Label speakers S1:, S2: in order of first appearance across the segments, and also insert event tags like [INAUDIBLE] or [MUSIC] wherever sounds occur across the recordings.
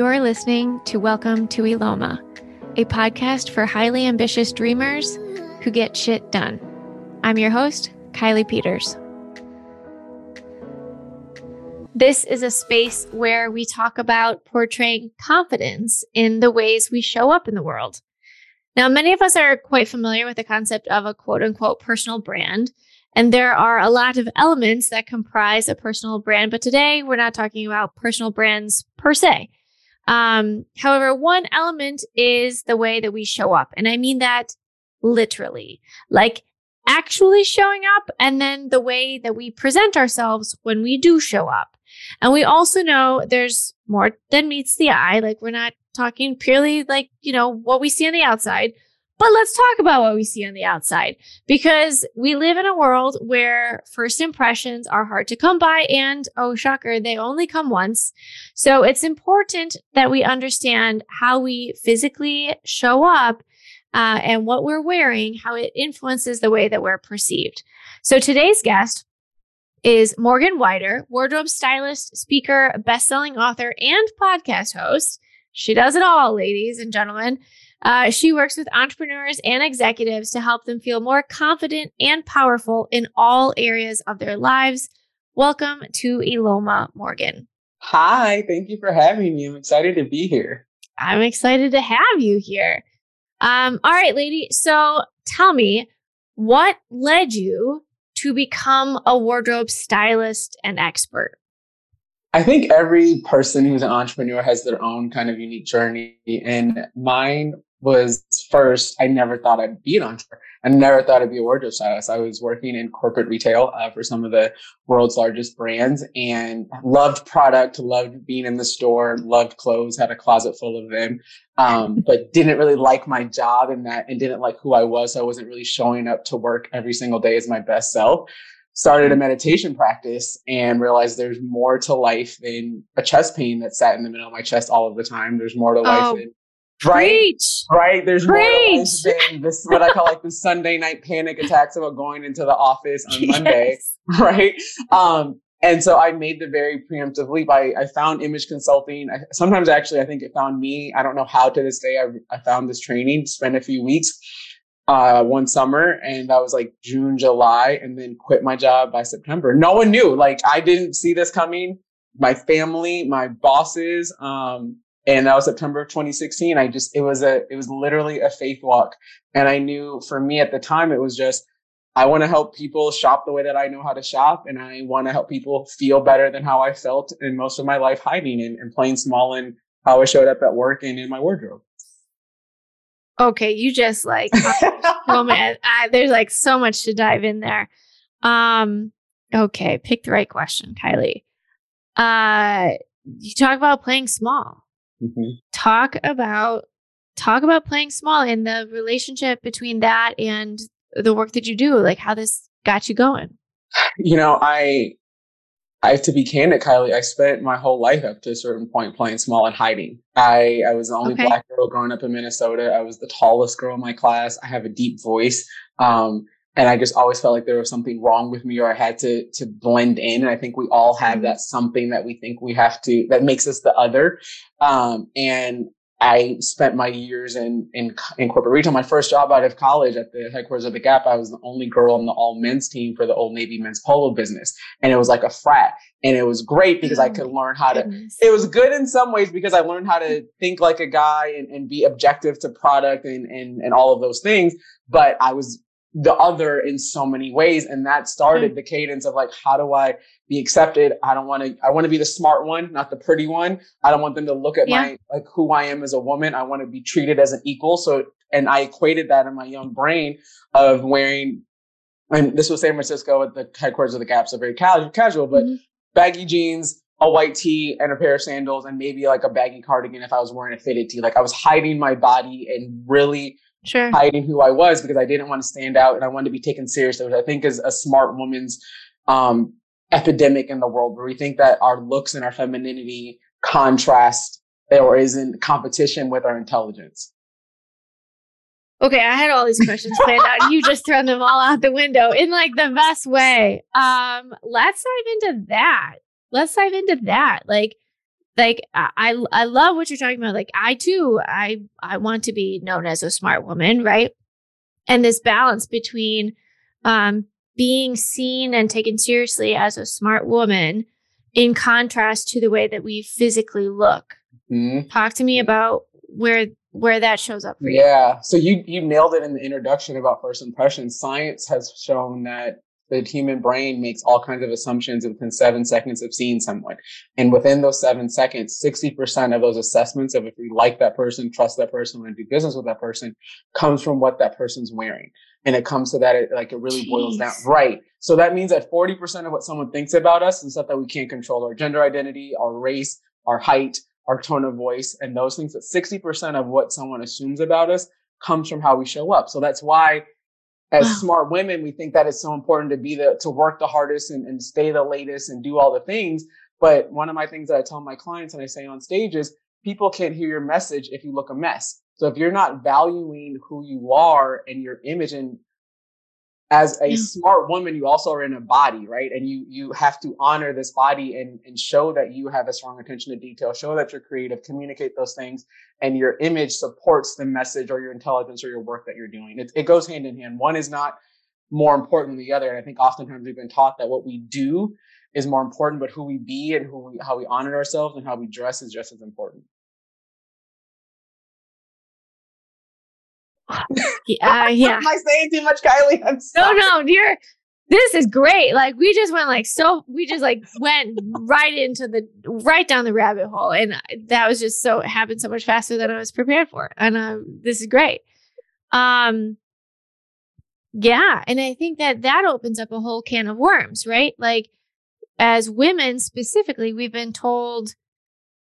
S1: You're listening to Welcome to Eloma, a podcast for highly ambitious dreamers who get shit done. I'm your host, Kylie Peters. This is a space where we talk about portraying confidence in the ways we show up in the world. Now, many of us are quite familiar with the concept of a quote unquote personal brand, and there are a lot of elements that comprise a personal brand. But today we're not talking about personal brands per se. Um, however, one element is the way that we show up. And I mean that literally, like actually showing up, and then the way that we present ourselves when we do show up. And we also know there's more than meets the eye. Like we're not talking purely like, you know, what we see on the outside. But let's talk about what we see on the outside because we live in a world where first impressions are hard to come by and oh shocker, they only come once. So it's important that we understand how we physically show up uh, and what we're wearing, how it influences the way that we're perceived. So today's guest is Morgan Wider, wardrobe stylist, speaker, best-selling author, and podcast host. She does it all, ladies and gentlemen. Uh, she works with entrepreneurs and executives to help them feel more confident and powerful in all areas of their lives. Welcome to Eloma, Morgan.
S2: Hi, thank you for having me. I'm excited to be here.
S1: I'm excited to have you here. Um, all right, lady. So tell me, what led you to become a wardrobe stylist and expert?
S2: I think every person who's an entrepreneur has their own kind of unique journey. And mine was first, I never thought I'd be an entrepreneur. I never thought I'd be a wardrobe stylist. I was working in corporate retail uh, for some of the world's largest brands and loved product, loved being in the store, loved clothes, had a closet full of them, um, [LAUGHS] but didn't really like my job and that, and didn't like who I was. So I wasn't really showing up to work every single day as my best self. Started a meditation practice and realized there's more to life than a chest pain that sat in the middle of my chest all of the time. There's more to life oh. than
S1: Preach.
S2: Right. There's Preach. than this what I call like the Sunday night panic attacks about going into the office on [LAUGHS] yes. Monday. Right. Um, and so I made the very preemptive leap. I, I found image consulting. I, sometimes actually I think it found me. I don't know how to this day I, I found this training, spent a few weeks uh, one summer and that was like June, July, and then quit my job by September. No one knew. Like I didn't see this coming. My family, my bosses, um, and that was September of 2016. I just it was a it was literally a faith walk, and I knew for me at the time it was just I want to help people shop the way that I know how to shop, and I want to help people feel better than how I felt in most of my life hiding and, and playing small and how I showed up at work and in my wardrobe.
S1: Okay, you just like [LAUGHS] oh man, I, there's like so much to dive in there. Um, okay, pick the right question, Kylie. Uh, you talk about playing small. Mm-hmm. Talk about talk about playing small and the relationship between that and the work that you do, like how this got you going.
S2: You know, I I have to be candid, Kylie. I spent my whole life up to a certain point playing small and hiding. I, I was the only okay. black girl growing up in Minnesota. I was the tallest girl in my class. I have a deep voice. Um, and I just always felt like there was something wrong with me or I had to to blend in. And I think we all have mm-hmm. that something that we think we have to that makes us the other. Um, and I spent my years in, in in corporate retail. My first job out of college at the headquarters of the Gap, I was the only girl on the all men's team for the Old Navy men's polo business, and it was like a frat, and it was great because oh, I could learn how goodness. to. It was good in some ways because I learned how to think like a guy and, and be objective to product and and and all of those things. But I was the other in so many ways. And that started mm-hmm. the cadence of like, how do I be accepted? I don't want to, I want to be the smart one, not the pretty one. I don't want them to look at yeah. my, like who I am as a woman. I want to be treated as an equal. So, and I equated that in my young brain of wearing, and this was San Francisco at the headquarters of the Gap, so very casual, casual, but mm-hmm. baggy jeans, a white tee and a pair of sandals and maybe like a baggy cardigan if I was wearing a fitted tee. Like I was hiding my body and really
S1: sure.
S2: hiding who I was because I didn't want to stand out and I wanted to be taken seriously, which I think is a smart woman's um, epidemic in the world where we think that our looks and our femininity contrast or is in competition with our intelligence.
S1: Okay, I had all these questions planned out. You just thrown them all out the window in like the best way. Um, let's dive into that. Let's dive into that. Like like I I love what you're talking about. Like I too, I I want to be known as a smart woman, right? And this balance between um being seen and taken seriously as a smart woman in contrast to the way that we physically look. Mm-hmm. Talk to me about where where that shows up for
S2: you. Yeah. So you you nailed it in the introduction about first impressions. Science has shown that the human brain makes all kinds of assumptions within seven seconds of seeing someone. And within those seven seconds, 60% of those assessments of if we like that person, trust that person, and do business with that person comes from what that person's wearing. And it comes to that, it, like it really Jeez. boils down. Right. So that means that 40% of what someone thinks about us is stuff that we can't control our gender identity, our race, our height, our tone of voice, and those things. That 60% of what someone assumes about us comes from how we show up. So that's why as wow. smart women, we think that it's so important to be the to work the hardest and, and stay the latest and do all the things. But one of my things that I tell my clients and I say on stage is people can't hear your message if you look a mess. So if you're not valuing who you are and your image and as a smart woman, you also are in a body, right? And you you have to honor this body and and show that you have a strong attention to detail, show that you're creative, communicate those things, and your image supports the message or your intelligence or your work that you're doing. It, it goes hand in hand. One is not more important than the other. And I think oftentimes we've been taught that what we do is more important, but who we be and who we, how we honor ourselves and how we dress is just as important. [SIGHS]
S1: yeah, [LAUGHS] yeah.
S2: Am I saying too much, Kylie? I'm
S1: sorry. No, no, you're. This is great. Like we just went like so. We just like went right into the right down the rabbit hole, and that was just so it happened so much faster than I was prepared for. And um, this is great. Um, yeah, and I think that that opens up a whole can of worms, right? Like as women specifically, we've been told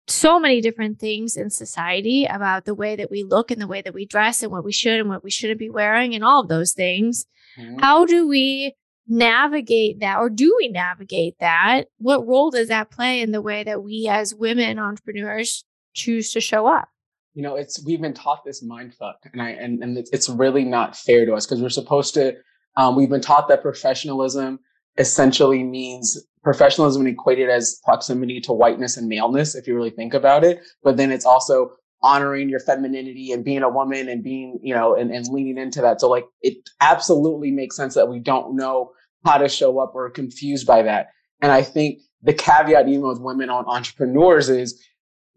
S1: so many different things in society about the way that we look and the way that we dress and what we should and what we shouldn't be wearing and all of those things. Mm-hmm. How do we navigate that or do we navigate that? What role does that play in the way that we as women entrepreneurs choose to show up?
S2: You know, it's we've been taught this mind fuck and I and, and it's, it's really not fair to us because we're supposed to um, we've been taught that professionalism essentially means professionalism equated as proximity to whiteness and maleness, if you really think about it. But then it's also honoring your femininity and being a woman and being, you know, and, and leaning into that. So like it absolutely makes sense that we don't know how to show up or confused by that. And I think the caveat even with women on entrepreneurs is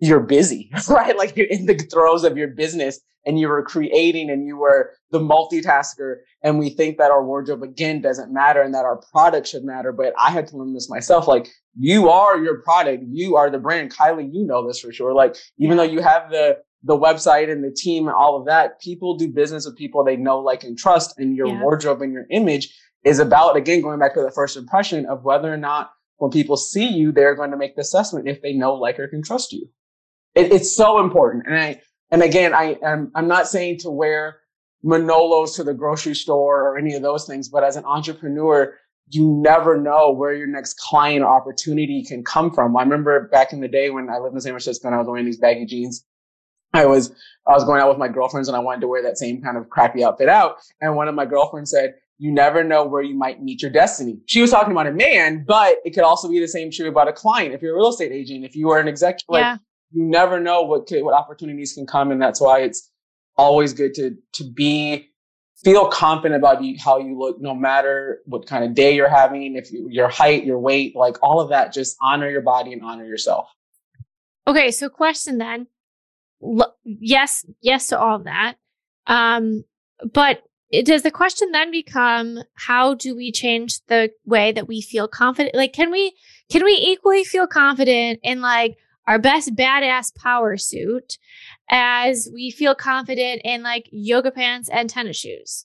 S2: you're busy, [LAUGHS] right? Like you're in the throes of your business and you were creating and you were the multitasker. And we think that our wardrobe again doesn't matter and that our product should matter. But I had to learn this myself. Like you are your product. You are the brand. Kylie, you know this for sure. Like even though you have the, the website and the team and all of that, people do business with people they know, like, and trust. And your yeah. wardrobe and your image is about, again, going back to the first impression of whether or not when people see you, they're going to make the assessment if they know, like, or can trust you. It, it's so important. And I, and again, I am, I'm not saying to wear Manolos to the grocery store or any of those things, but as an entrepreneur, you never know where your next client opportunity can come from. I remember back in the day when I lived in San Francisco and I was wearing these baggy jeans. I was I was going out with my girlfriends and I wanted to wear that same kind of crappy outfit out. And one of my girlfriends said, "You never know where you might meet your destiny." She was talking about a man, but it could also be the same true about a client. If you're a real estate agent, if you are an executive, yeah. like you never know what what opportunities can come, and that's why it's always good to to be feel confident about you, how you look, no matter what kind of day you're having, if you, your height, your weight, like all of that. Just honor your body and honor yourself.
S1: Okay, so question then. L- yes, yes to all of that. Um, but it, does the question then become how do we change the way that we feel confident? Like, can we can we equally feel confident in like our best badass power suit as we feel confident in like yoga pants and tennis shoes.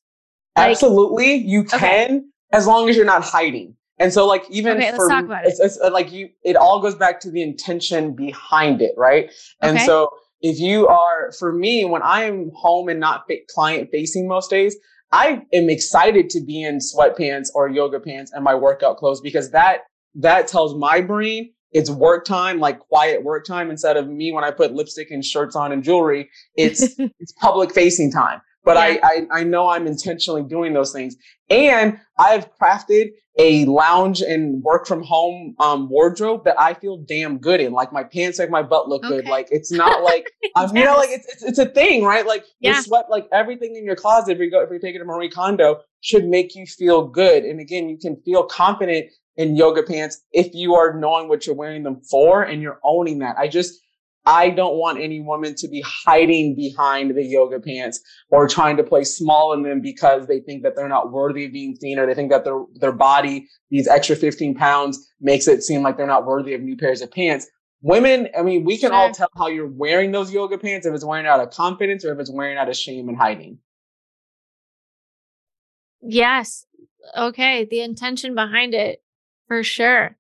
S2: Like, Absolutely, you can okay. as long as you're not hiding. And so, like, even
S1: okay, for, talk about it.
S2: It's, it's, uh, like you, it all goes back to the intention behind it, right? And okay. so, if you are, for me, when I am home and not client facing most days, I am excited to be in sweatpants or yoga pants and my workout clothes because that that tells my brain it's work time, like quiet work time instead of me when I put lipstick and shirts on and jewelry. It's [LAUGHS] it's public facing time. but yeah. I, I I know I'm intentionally doing those things. And I've crafted a lounge and work from home um, wardrobe that I feel damn good in. Like my pants make my butt look okay. good. Like it's not like [LAUGHS] I'm, yes. you know, like it's, it's, it's a thing, right? Like yeah. your sweat, like everything in your closet. If you go, if you take it to Marie Kondo, should make you feel good. And again, you can feel confident in yoga pants if you are knowing what you're wearing them for and you're owning that. I just I don't want any woman to be hiding behind the yoga pants or trying to play small in them because they think that they're not worthy of being seen or they think that their, their body, these extra 15 pounds makes it seem like they're not worthy of new pairs of pants. Women, I mean, we can sure. all tell how you're wearing those yoga pants, if it's wearing out of confidence or if it's wearing out of shame and hiding.
S1: Yes. Okay. The intention behind it, for sure.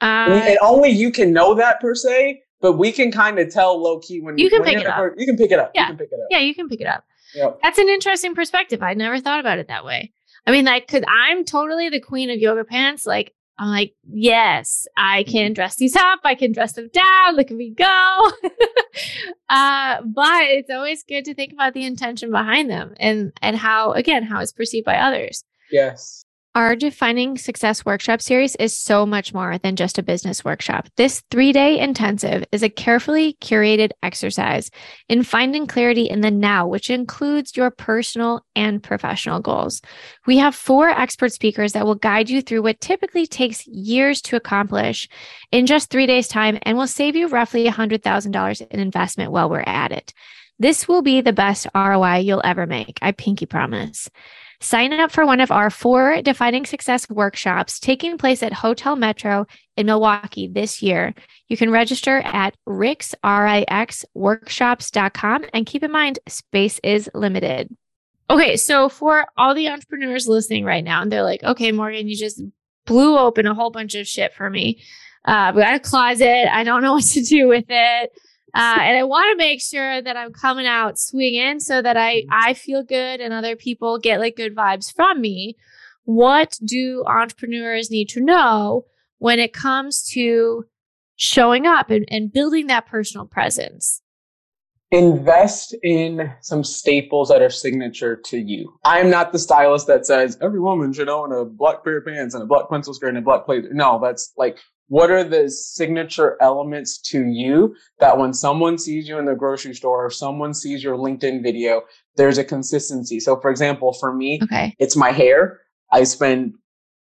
S2: Uh, I mean, and only you can know that per se but we can kind of tell low key when
S1: you can
S2: when
S1: pick it up.
S2: you can pick it up. Yeah. You can pick it up.
S1: Yeah, you can pick it up. Yep. That's an interesting perspective. I never thought about it that way. I mean, like, cause I'm totally the queen of yoga pants. Like, I'm like, yes, I can mm-hmm. dress these up. I can dress them down. Look at me go. [LAUGHS] uh, but it's always good to think about the intention behind them and and how again how it's perceived by others.
S2: Yes.
S1: Our Defining Success Workshop series is so much more than just a business workshop. This three day intensive is a carefully curated exercise in finding clarity in the now, which includes your personal and professional goals. We have four expert speakers that will guide you through what typically takes years to accomplish in just three days' time and will save you roughly $100,000 in investment while we're at it. This will be the best ROI you'll ever make. I pinky promise. Sign up for one of our four Defining Success workshops taking place at Hotel Metro in Milwaukee this year. You can register at Rix, and keep in mind, space is limited. Okay, so for all the entrepreneurs listening right now, and they're like, okay, Morgan, you just blew open a whole bunch of shit for me. Uh, we got a closet. I don't know [LAUGHS] what to do with it. Uh, and I want to make sure that I'm coming out swinging so that I mm-hmm. I feel good and other people get like good vibes from me. What do entrepreneurs need to know when it comes to showing up and, and building that personal presence?
S2: Invest in some staples that are signature to you. I am not the stylist that says every woman should own a black pair of pants and a black pencil skirt and a black plate. No, that's like what are the signature elements to you that when someone sees you in the grocery store or someone sees your LinkedIn video, there's a consistency. So, for example, for me, okay. it's my hair. I spend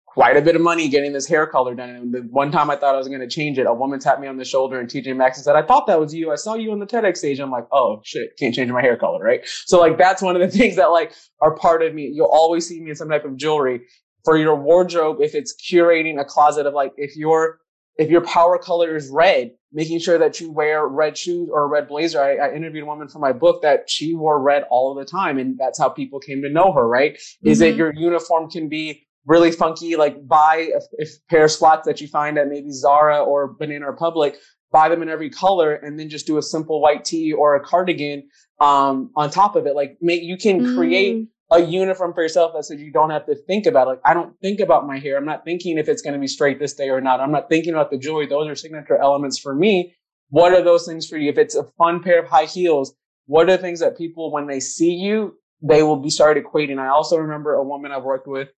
S2: quite a bit of money getting this hair color done. And the one time I thought I was going to change it, a woman tapped me on the shoulder and TJ Maxx and said, I thought that was you. I saw you on the TEDx stage. I'm like, oh shit, can't change my hair color, right? So like that's one of the [LAUGHS] things that like are part of me. You'll always see me in some type of jewelry. For your wardrobe, if it's curating a closet of like, if you're if your power color is red, making sure that you wear red shoes or a red blazer. I, I, interviewed a woman for my book that she wore red all of the time, and that's how people came to know her. Right? Mm-hmm. Is it your uniform can be really funky? Like buy a, a pair of slacks that you find at maybe Zara or Banana Republic. Buy them in every color, and then just do a simple white tee or a cardigan um, on top of it. Like, make you can create mm a uniform for yourself that says you don't have to think about it. Like I don't think about my hair. I'm not thinking if it's going to be straight this day or not. I'm not thinking about the jewelry. Those are signature elements for me. What are those things for you? If it's a fun pair of high heels, what are the things that people, when they see you, they will be started equating. I also remember a woman I've worked with.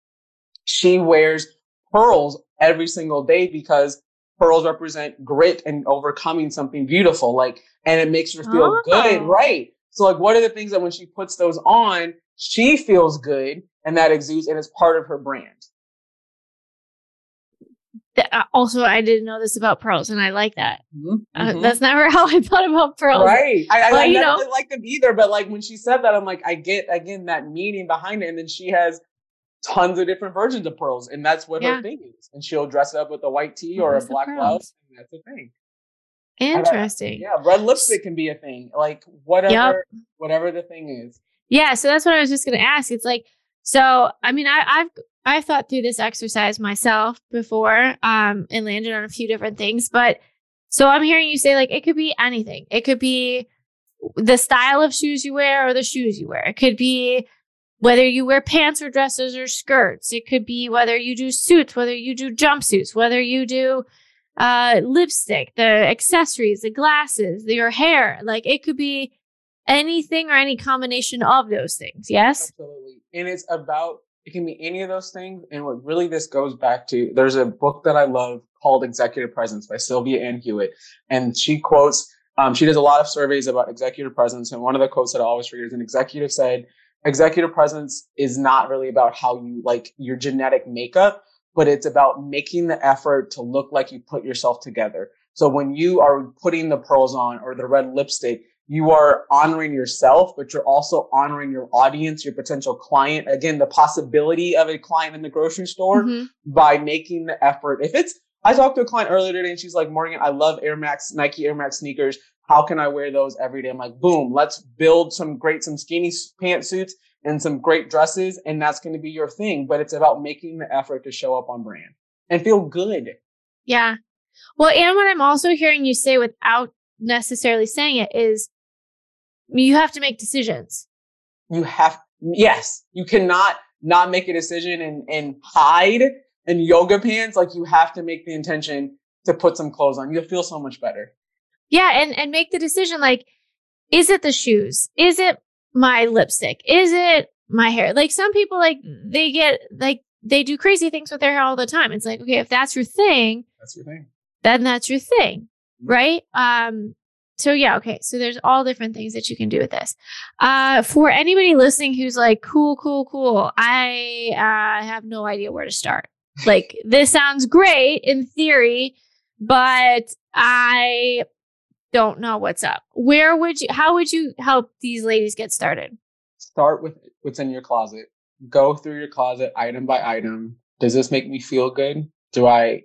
S2: She wears pearls every single day because pearls represent grit and overcoming something beautiful. Like, and it makes her feel oh. good. Right. So like, what are the things that when she puts those on, she feels good and that exudes and is part of her brand.
S1: Uh, also, I didn't know this about pearls, and I like that. Mm-hmm. Uh, mm-hmm. that's never [LAUGHS] how I thought about pearls.
S2: Right. I, I, I never know, really liked them either, but like when she said that, I'm like, I get again that meaning behind it. And then she has tons of different versions of pearls, and that's what yeah. her thing is. And she'll dress it up with a white tee or a black blouse, and that's a thing.
S1: Interesting.
S2: yeah, red lipstick can be a thing. Like whatever, yep. whatever the thing is.
S1: Yeah, so that's what I was just going to ask. It's like, so I mean, I, I've I've thought through this exercise myself before, um, and landed on a few different things. But so I'm hearing you say like it could be anything. It could be the style of shoes you wear or the shoes you wear. It could be whether you wear pants or dresses or skirts. It could be whether you do suits, whether you do jumpsuits, whether you do uh, lipstick, the accessories, the glasses, the, your hair. Like it could be anything or any combination of those things. Yes?
S2: Absolutely. And it's about, it can be any of those things. And what really this goes back to, there's a book that I love called Executive Presence by Sylvia Ann Hewlett. And she quotes, um, she does a lot of surveys about executive presence. And one of the quotes that I always read is an executive said, executive presence is not really about how you like your genetic makeup, but it's about making the effort to look like you put yourself together. So when you are putting the pearls on or the red lipstick, you are honoring yourself, but you're also honoring your audience, your potential client. Again, the possibility of a client in the grocery store mm-hmm. by making the effort. If it's, I talked to a client earlier today and she's like, Morgan, I love Air Max, Nike Air Max sneakers. How can I wear those every day? I'm like, boom, let's build some great, some skinny pantsuits and some great dresses. And that's going to be your thing. But it's about making the effort to show up on brand and feel good.
S1: Yeah. Well, and what I'm also hearing you say without necessarily saying it is you have to make decisions.
S2: You have, yes, you cannot not make a decision and, and hide in yoga pants. Like you have to make the intention to put some clothes on. You'll feel so much better.
S1: Yeah. And, and make the decision like, is it the shoes? Is it my lipstick? Is it my hair? Like some people, like they get like, they do crazy things with their hair all the time. It's like, okay, if that's your thing,
S2: that's your thing,
S1: then that's your thing. Mm-hmm. Right. Um, so yeah, okay. So there's all different things that you can do with this. Uh, for anybody listening who's like, cool, cool, cool. I uh, have no idea where to start. Like [LAUGHS] this sounds great in theory, but I don't know what's up. Where would you? How would you help these ladies get started?
S2: Start with what's in your closet. Go through your closet item by item. Does this make me feel good? Do I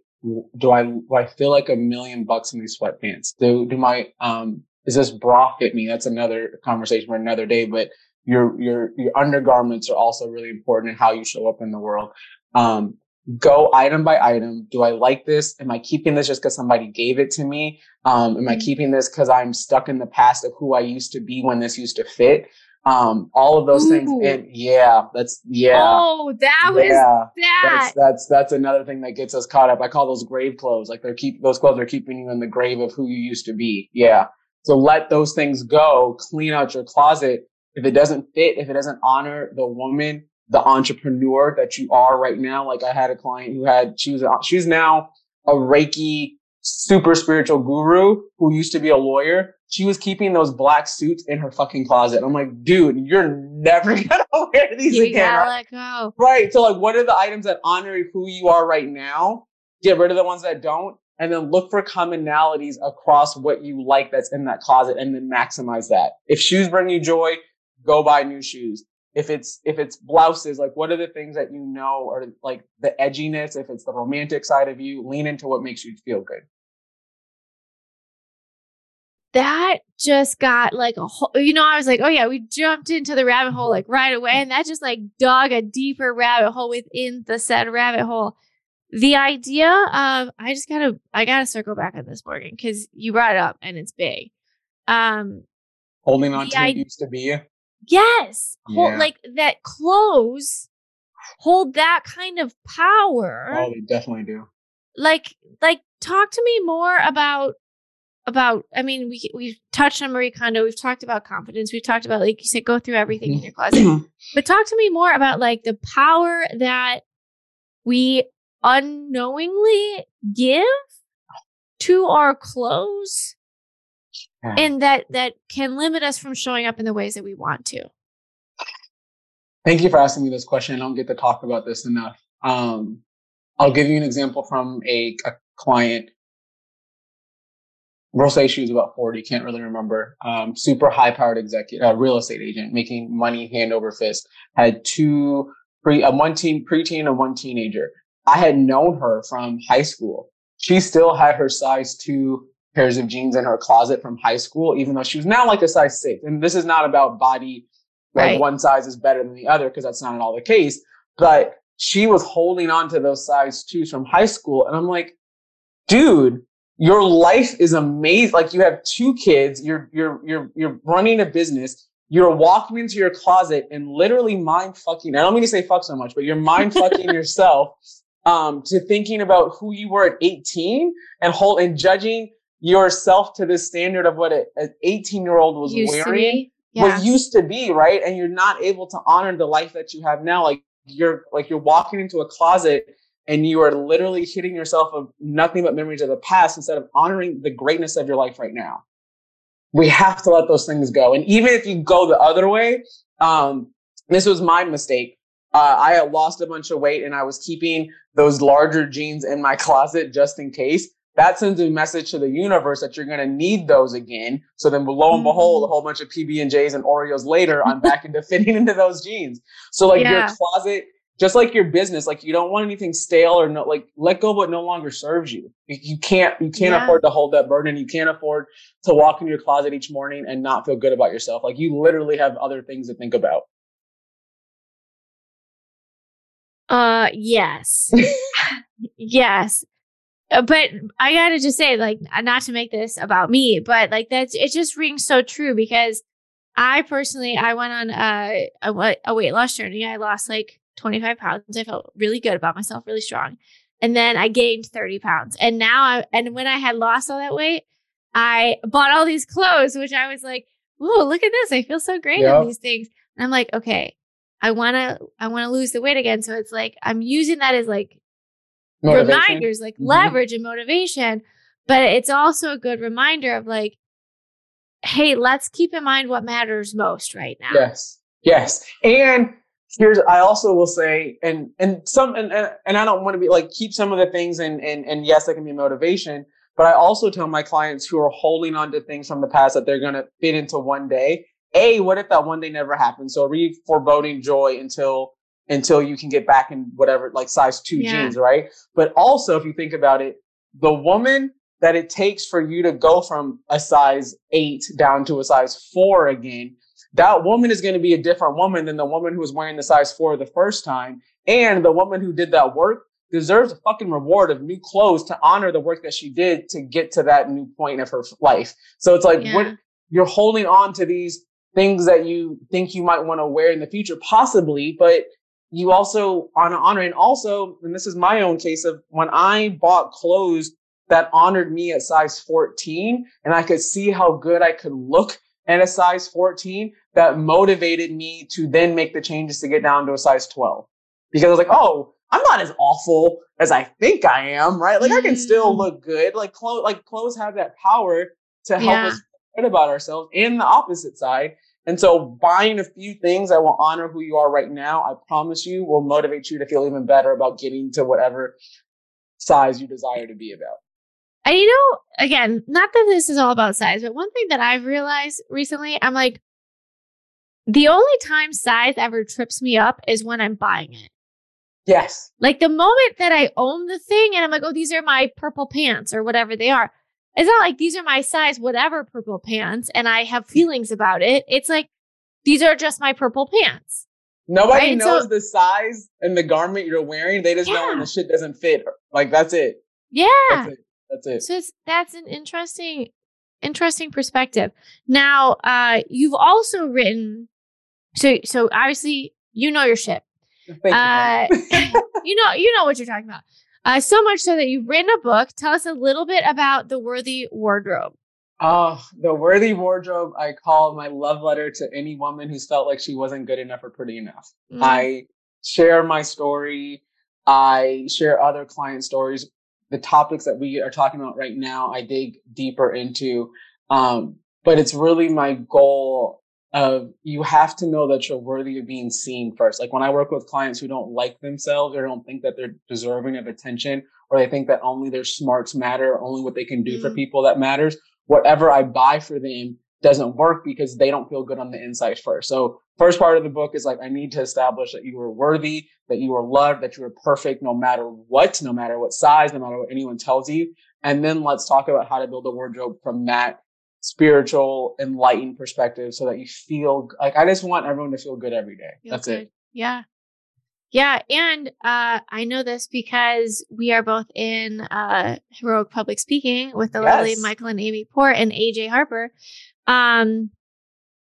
S2: do I do I feel like a million bucks in these sweatpants? Do do my um is this bra fit me? That's another conversation for another day. But your your your undergarments are also really important in how you show up in the world. Um, go item by item. Do I like this? Am I keeping this just because somebody gave it to me? Um, am I mm-hmm. keeping this because I'm stuck in the past of who I used to be when this used to fit? Um, all of those Ooh. things. And yeah, that's yeah.
S1: Oh, that was yeah, that.
S2: That's, that's that's another thing that gets us caught up. I call those grave clothes. Like they're keep those clothes are keeping you in the grave of who you used to be. Yeah. So let those things go. Clean out your closet. If it doesn't fit, if it doesn't honor the woman, the entrepreneur that you are right now. Like I had a client who had she was she's now a Reiki super spiritual guru who used to be a lawyer she was keeping those black suits in her fucking closet. I'm like, dude, you're never [LAUGHS] gonna wear these
S1: you
S2: again.
S1: Gotta let go.
S2: Right. So like, what are the items that honor who you are right now? Get rid of the ones that don't, and then look for commonalities across what you like that's in that closet, and then maximize that. If shoes bring you joy, go buy new shoes. If it's if it's blouses, like what are the things that you know are like the edginess? If it's the romantic side of you, lean into what makes you feel good
S1: that just got like a whole, you know, I was like, oh yeah, we jumped into the rabbit hole like right away. And that just like dug a deeper rabbit hole within the said rabbit hole. The idea of, I just gotta, I gotta circle back on this, Morgan, because you brought it up and it's big. Um,
S2: Holding on to I- used to be.
S1: Yes. Hold. Like that clothes hold that kind of power.
S2: Oh, they definitely do.
S1: Like, like talk to me more about about i mean we we've touched on marie kondo we've talked about confidence we've talked about like you said go through everything in your closet. [CLEARS THROAT] But talk to me more about like the power that we unknowingly give to our clothes yeah. and that that can limit us from showing up in the ways that we want to.
S2: Thank you for asking me this question. I don't get to talk about this enough. Um, i'll give you an example from a, a client we'll say she was about 40, can't really remember. Um, super high powered executive, uh, real estate agent, making money hand over fist. Had two pre, uh, one teen, preteen and one teenager. I had known her from high school. She still had her size two pairs of jeans in her closet from high school, even though she was now like a size six. And this is not about body, like right. one size is better than the other, because that's not at all the case. But she was holding on to those size twos from high school. And I'm like, dude, your life is amazing. Like you have two kids, you're you're you're you're running a business. You're walking into your closet and literally mind fucking. I don't mean to say fuck so much, but you're mind fucking [LAUGHS] yourself um, to thinking about who you were at 18 and hold and judging yourself to the standard of what an 18 year old was
S1: Used
S2: wearing. yeah. what used to be, right? And you're not able to honor the life that you have now. Like you're like you're walking into a closet and you are literally hitting yourself of nothing but memories of the past instead of honoring the greatness of your life right now. We have to let those things go. And even if you go the other way, um, this was my mistake. Uh, I had lost a bunch of weight and I was keeping those larger jeans in my [LAUGHS] closet just in case that sends a message to the universe that you're going to need those again. So then, lo and behold, a mm. whole bunch of PB and J's and Oreos later, I'm back into [LAUGHS] fitting into those jeans. So like yeah. your closet, just like your business, like you don't want anything stale or no, like let go of what no longer serves you. You can't, you can't yeah. afford to hold that burden. You can't afford to walk in your closet each morning and not feel good about yourself. Like you literally have other things to think about.
S1: Uh, yes. [LAUGHS] yes. Uh, but I gotta just say, like, not to make this about me, but like that's it just rings so true because I personally I went on a, a, a weight loss journey. I lost like 25 pounds. I felt really good about myself, really strong, and then I gained 30 pounds. And now I and when I had lost all that weight, I bought all these clothes, which I was like, "Oh, look at this! I feel so great yep. in these things." And I'm like, okay, I wanna I wanna lose the weight again. So it's like I'm using that as like motivation. reminders, like mm-hmm. leverage and motivation. But it's also a good reminder of like, hey, let's keep in mind what matters most right now.
S2: Yes. Yes. And here's I also will say, and and some and and I don't want to be like keep some of the things and and and yes, that can be motivation. But I also tell my clients who are holding on to things from the past that they're gonna fit into one day. A, what if that one day never happens? So re foreboding joy until until you can get back in whatever like size two yeah. jeans, right? But also, if you think about it, the woman that it takes for you to go from a size eight down to a size four again, that woman is going to be a different woman than the woman who was wearing the size four the first time. And the woman who did that work deserves a fucking reward of new clothes to honor the work that she did to get to that new point of her life. So it's like yeah. what you're holding on to these things that you think you might want to wear in the future, possibly, but you also on honor and also and this is my own case of when i bought clothes that honored me at size 14 and i could see how good i could look at a size 14 that motivated me to then make the changes to get down to a size 12 because i was like oh i'm not as awful as i think i am right like i can still mm. look good like clothes like clothes have that power to help yeah. us good about ourselves and the opposite side and so buying a few things that will honor who you are right now, I promise you will motivate you to feel even better about getting to whatever size you desire to be about.
S1: And you know, again, not that this is all about size, but one thing that I've realized recently, I'm like, the only time size ever trips me up is when I'm buying it.
S2: Yes.
S1: Like the moment that I own the thing and I'm like, oh, these are my purple pants or whatever they are. It's not like these are my size, whatever purple pants, and I have feelings about it. It's like these are just my purple pants.
S2: Nobody right? knows so, the size and the garment you're wearing. They just yeah. know when the shit doesn't fit. Like that's it.
S1: Yeah.
S2: That's it. That's it.
S1: So that's an interesting, interesting perspective. Now, uh, you've also written. So, so obviously, you know your shit.
S2: Uh, [LAUGHS] [LAUGHS] you.
S1: know, you know what you're talking about. Uh, so much so that you've written a book. Tell us a little bit about the Worthy Wardrobe.
S2: Oh, the Worthy Wardrobe, I call my love letter to any woman who's felt like she wasn't good enough or pretty enough. Mm. I share my story. I share other client stories. The topics that we are talking about right now, I dig deeper into. Um, but it's really my goal of you have to know that you're worthy of being seen first. Like when I work with clients who don't like themselves or don't think that they're deserving of attention, or they think that only their smarts matter, only what they can do mm-hmm. for people that matters, whatever I buy for them doesn't work because they don't feel good on the inside first. So first part of the book is like, I need to establish that you are worthy, that you are loved, that you are perfect no matter what, no matter what size, no matter what anyone tells you. And then let's talk about how to build a wardrobe from that spiritual, enlightened perspective so that you feel like I just want everyone to feel good every day. Feel That's good. it.
S1: Yeah. Yeah. And uh, I know this because we are both in uh, Heroic Public Speaking with the yes. lovely Michael and Amy Port and AJ Harper. Um,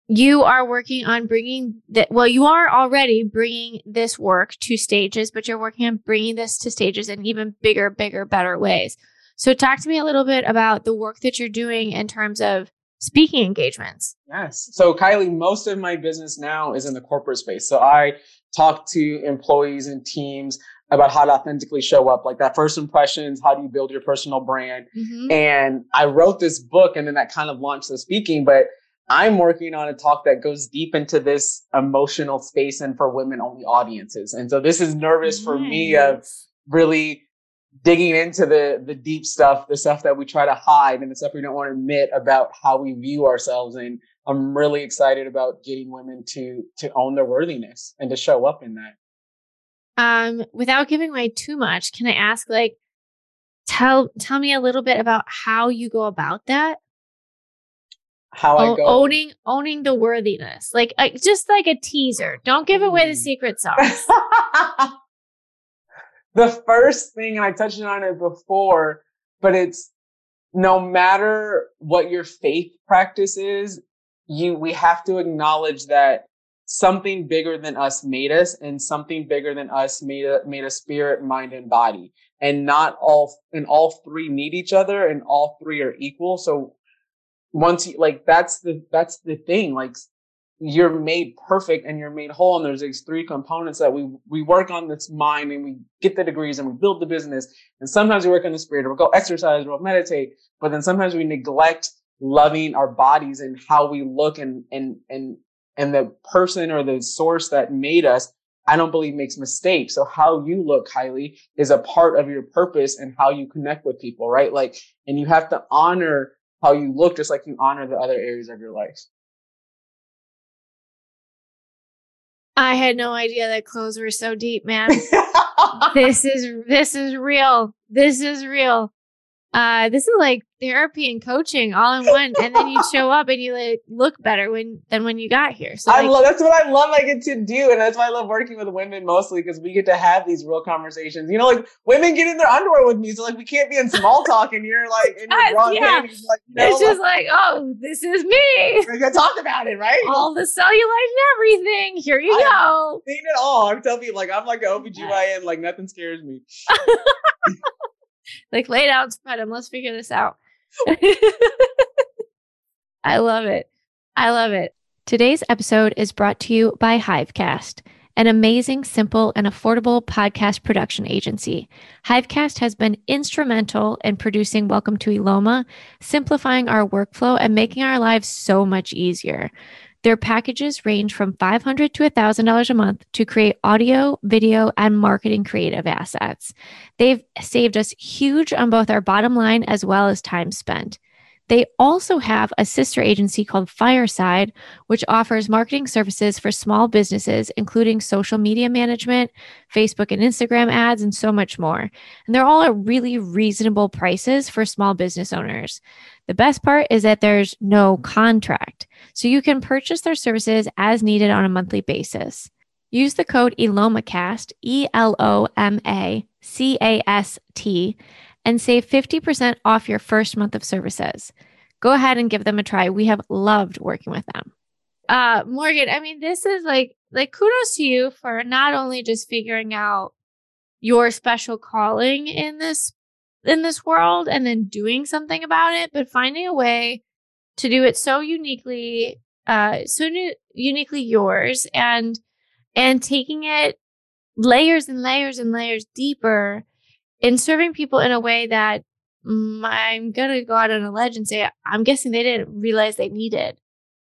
S1: you are working on bringing that. Well, you are already bringing this work to stages, but you're working on bringing this to stages in even bigger, bigger, better ways. So, talk to me a little bit about the work that you're doing in terms of speaking engagements.
S2: Yes. So, Kylie, most of my business now is in the corporate space. So, I talk to employees and teams about how to authentically show up, like that first impressions, how do you build your personal brand? Mm-hmm. And I wrote this book and then that kind of launched the speaking, but I'm working on a talk that goes deep into this emotional space and for women only audiences. And so this is nervous nice. for me of really digging into the the deep stuff, the stuff that we try to hide and the stuff we don't want to admit about how we view ourselves. And I'm really excited about getting women to to own their worthiness and to show up in that.
S1: Um, without giving away too much, can I ask like tell tell me a little bit about how you go about that?
S2: How o- I go
S1: owning owning the worthiness. Like, like just like a teaser. Don't give away the mm. secret sauce. [LAUGHS]
S2: the first thing, and I touched on it before, but it's no matter what your faith practice is, you we have to acknowledge that something bigger than us made us and something bigger than us made a made a spirit mind and body. And not all and all three need each other and all three are equal. So once you like that's the that's the thing like you're made perfect and you're made whole and there's these three components that we we work on this mind and we get the degrees and we build the business and sometimes we work on the spirit or we'll go exercise or we'll meditate but then sometimes we neglect loving our bodies and how we look and and and and the person or the source that made us I don't believe makes mistakes. So how you look, Kylie, is a part of your purpose and how you connect with people, right? Like, and you have to honor how you look just like you honor the other areas of your life.
S1: I had no idea that clothes were so deep, man. [LAUGHS] this is this is real. This is real uh, this is like therapy and coaching all in one. And then you show up and you like look better when than when you got here. So
S2: I love that's what I love I get to do. And that's why I love working with women mostly because we get to have these real conversations. You know, like women get in their underwear with me. So like we can't be in small talk and you're like in your wrong yeah. Like,
S1: you know, it's just like, oh, this is me.
S2: We're gonna talk about it, right?
S1: All the cellulite and everything. Here you I go.
S2: Seen it all. I'm telling you, like I'm like an OBGYN, like nothing scares me. [LAUGHS]
S1: like lay down, them. Let's figure this out. [LAUGHS] I love it. I love it. Today's episode is brought to you by Hivecast, an amazing, simple, and affordable podcast production agency. Hivecast has been instrumental in producing Welcome to Eloma, simplifying our workflow and making our lives so much easier. Their packages range from $500 to $1,000 a month to create audio, video, and marketing creative assets. They've saved us huge on both our bottom line as well as time spent. They also have a sister agency called Fireside, which offers marketing services for small businesses, including social media management, Facebook and Instagram ads, and so much more. And they're all at really reasonable prices for small business owners. The best part is that there's no contract, so you can purchase their services as needed on a monthly basis. Use the code ELOMACAST, E L O M A C A S T and save 50% off your first month of services. Go ahead and give them a try. We have loved working with them. Uh, Morgan, I mean, this is like, like kudos to you for not only just figuring out your special calling in this in this world and then doing something about it, but finding a way to do it so uniquely, uh, so new, uniquely yours and and taking it layers and layers and layers deeper in serving people in a way that mm, I'm gonna go out on a ledge and say I'm guessing they didn't realize they needed.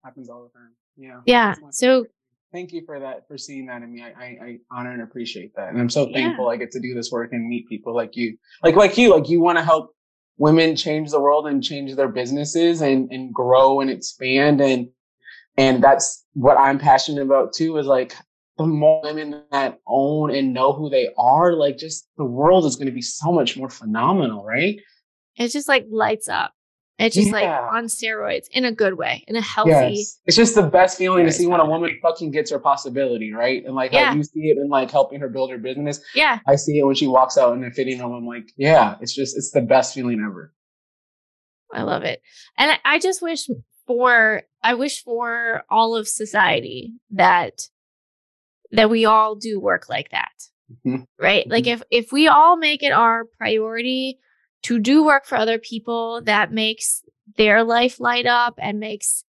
S2: Happens all the time. Yeah.
S1: Yeah. So
S2: thank you for that for seeing that in me. I, I, I honor and appreciate that, and I'm so thankful yeah. I get to do this work and meet people like you, like like you, like you want to help women change the world and change their businesses and and grow and expand and and that's what I'm passionate about too. Is like the more women that own and know who they are, like just the world is going to be so much more phenomenal, right?
S1: It just like lights up. It's just yeah. like on steroids in a good way, in a healthy. Yes.
S2: It's just the best feeling to see when a woman fucking gets her possibility, right? And like yeah. how you see it in like helping her build her business.
S1: Yeah.
S2: I see it when she walks out in a fitting room. I'm like, yeah, it's just, it's the best feeling ever.
S1: I love it. And I, I just wish for, I wish for all of society that that we all do work like that. Mm-hmm. Right? Mm-hmm. Like if if we all make it our priority to do work for other people that makes their life light up and makes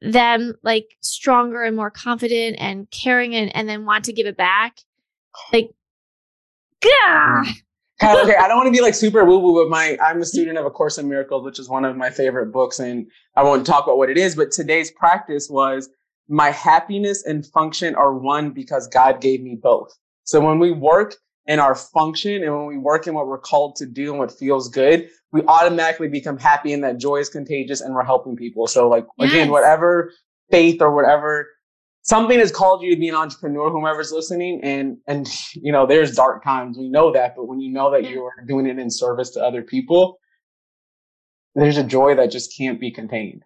S1: them like stronger and more confident and caring and, and then want to give it back. Like,
S2: yeah. okay, I don't want to be like super woo woo, but my I'm a student of A Course in Miracles, which is one of my favorite books, and I won't talk about what it is. But today's practice was my happiness and function are one because God gave me both. So when we work in our function and when we work in what we're called to do and what feels good, we automatically become happy and that joy is contagious and we're helping people. So like yes. again, whatever faith or whatever something has called you to be an entrepreneur, whomever's listening, and and you know, there's dark times. We know that, but when you know that you're doing it in service to other people, there's a joy that just can't be contained.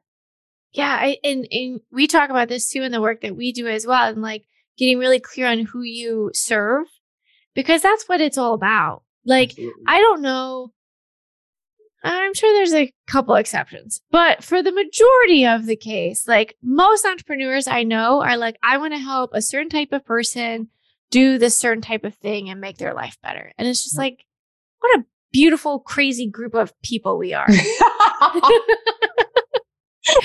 S1: Yeah, I, and and we talk about this too in the work that we do as well, and like getting really clear on who you serve because that's what it's all about. Like, Absolutely. I don't know. I'm sure there's a couple exceptions, but for the majority of the case, like most entrepreneurs I know are like, I want to help a certain type of person do this certain type of thing and make their life better. And it's just like, what a beautiful, crazy group of people we are. [LAUGHS] [LAUGHS] [LAUGHS]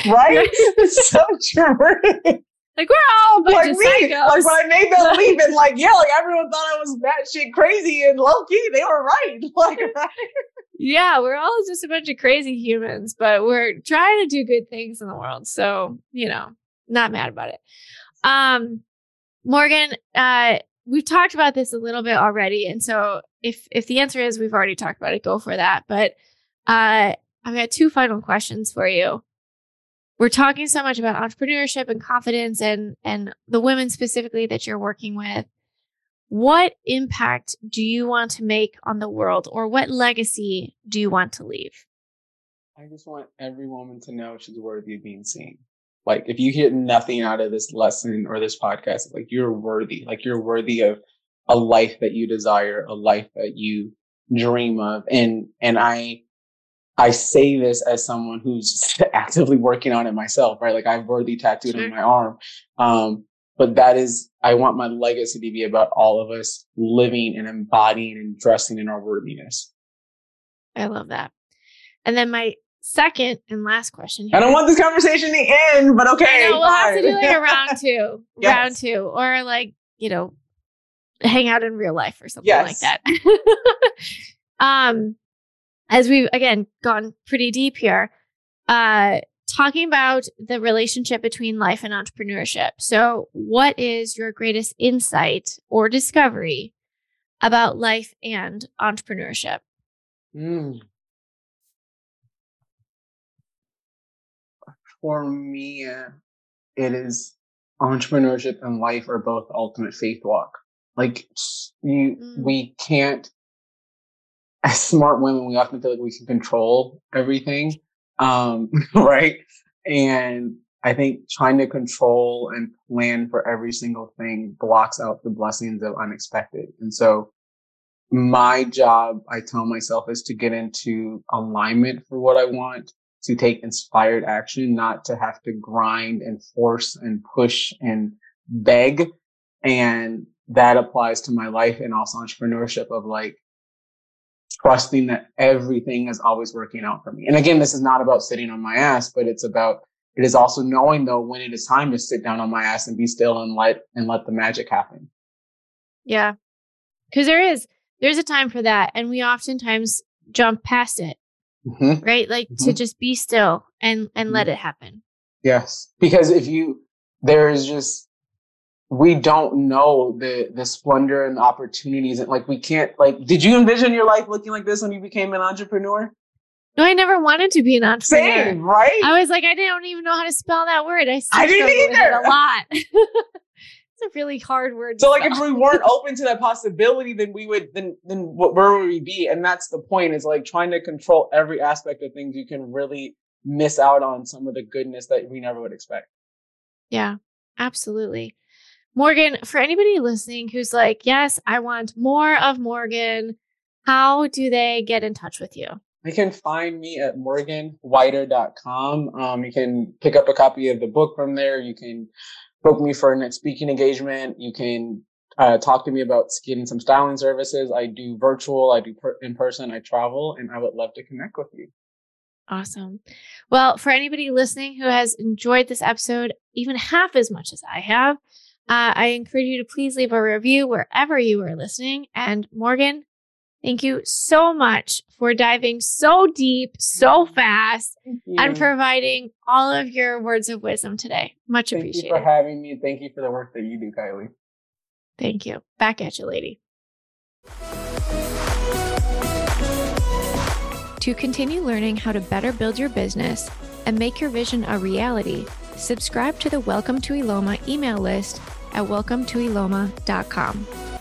S2: right? [LAUGHS] It's so true.
S1: Like we're all like me. Psychos.
S2: Like when I made that [LAUGHS] leap and like yeah, like everyone thought I was batshit crazy and low key. They were right. [LAUGHS] Like right?
S1: yeah, we're all just a bunch of crazy humans, but we're trying to do good things in the world. So you know, not mad about it. Um, Morgan, uh, we've talked about this a little bit already, and so if if the answer is we've already talked about it, go for that. But uh, I've got two final questions for you we're talking so much about entrepreneurship and confidence and and the women specifically that you're working with. What impact do you want to make on the world or what legacy do you want to leave?
S2: I just want every woman to know she's worthy of being seen. Like if you get nothing out of this lesson or this podcast like you're worthy. Like you're worthy of a life that you desire a life that you dream of. And and i I say this as someone who's [LAUGHS] actively working on it myself, right? Like I have worthy tattooed sure. on my arm. Um, but that is, I want my legacy to be about all of us living and embodying and dressing in our worthiness.
S1: I love that. And then my second and last question.
S2: Here. I don't want this conversation to end, but okay.
S1: I know, we'll have to do like a round [LAUGHS] two, yes. round two, or like, you know, hang out in real life or something yes. like that. [LAUGHS] um, as we've again gone pretty deep here, uh, talking about the relationship between life and entrepreneurship. So, what is your greatest insight or discovery about life and entrepreneurship? Mm.
S2: For me, it is entrepreneurship and life are both ultimate faith walk. Like you, mm. we can't as smart women, we often feel like we can control everything, um, [LAUGHS] right? And I think trying to control and plan for every single thing blocks out the blessings of unexpected. And so my job, I tell myself, is to get into alignment for what I want, to take inspired action, not to have to grind and force and push and beg. And that applies to my life and also entrepreneurship of like, trusting that everything is always working out for me. And again, this is not about sitting on my ass, but it's about it is also knowing though when it is time to sit down on my ass and be still and let and let the magic happen.
S1: Yeah. Cause there is there's a time for that. And we oftentimes jump past it. Mm-hmm. Right? Like mm-hmm. to just be still and and mm-hmm. let it happen.
S2: Yes. Because if you there is just we don't know the the splendor and opportunities and like we can't like did you envision your life looking like this when you became an entrepreneur?
S1: No i never wanted to be an entrepreneur.
S2: Same, right?
S1: I was like i don't even know how to spell that word. I, I didn't either. a lot. [LAUGHS] It's a really hard word
S2: so like if we weren't open to that possibility then we would then then where would we be? And that's the point is like trying to control every aspect of things you can really miss out on some of the goodness that we never would expect.
S1: Yeah absolutely Morgan, for anybody listening who's like, yes, I want more of Morgan, how do they get in touch with you?
S2: You can find me at morganwider.com. Um, you can pick up a copy of the book from there. You can book me for a speaking engagement. You can uh, talk to me about getting some styling services. I do virtual, I do per- in person, I travel, and I would love to connect with you.
S1: Awesome. Well, for anybody listening who has enjoyed this episode even half as much as I have, uh, I encourage you to please leave a review wherever you are listening. And Morgan, thank you so much for diving so deep, so fast, and providing all of your words of wisdom today. Much
S2: thank
S1: appreciated.
S2: Thank you for having me. Thank you for the work that you do, Kylie.
S1: Thank you. Back at you, lady. To continue learning how to better build your business and make your vision a reality, subscribe to the Welcome to Eloma email list at welcometoeloma.com.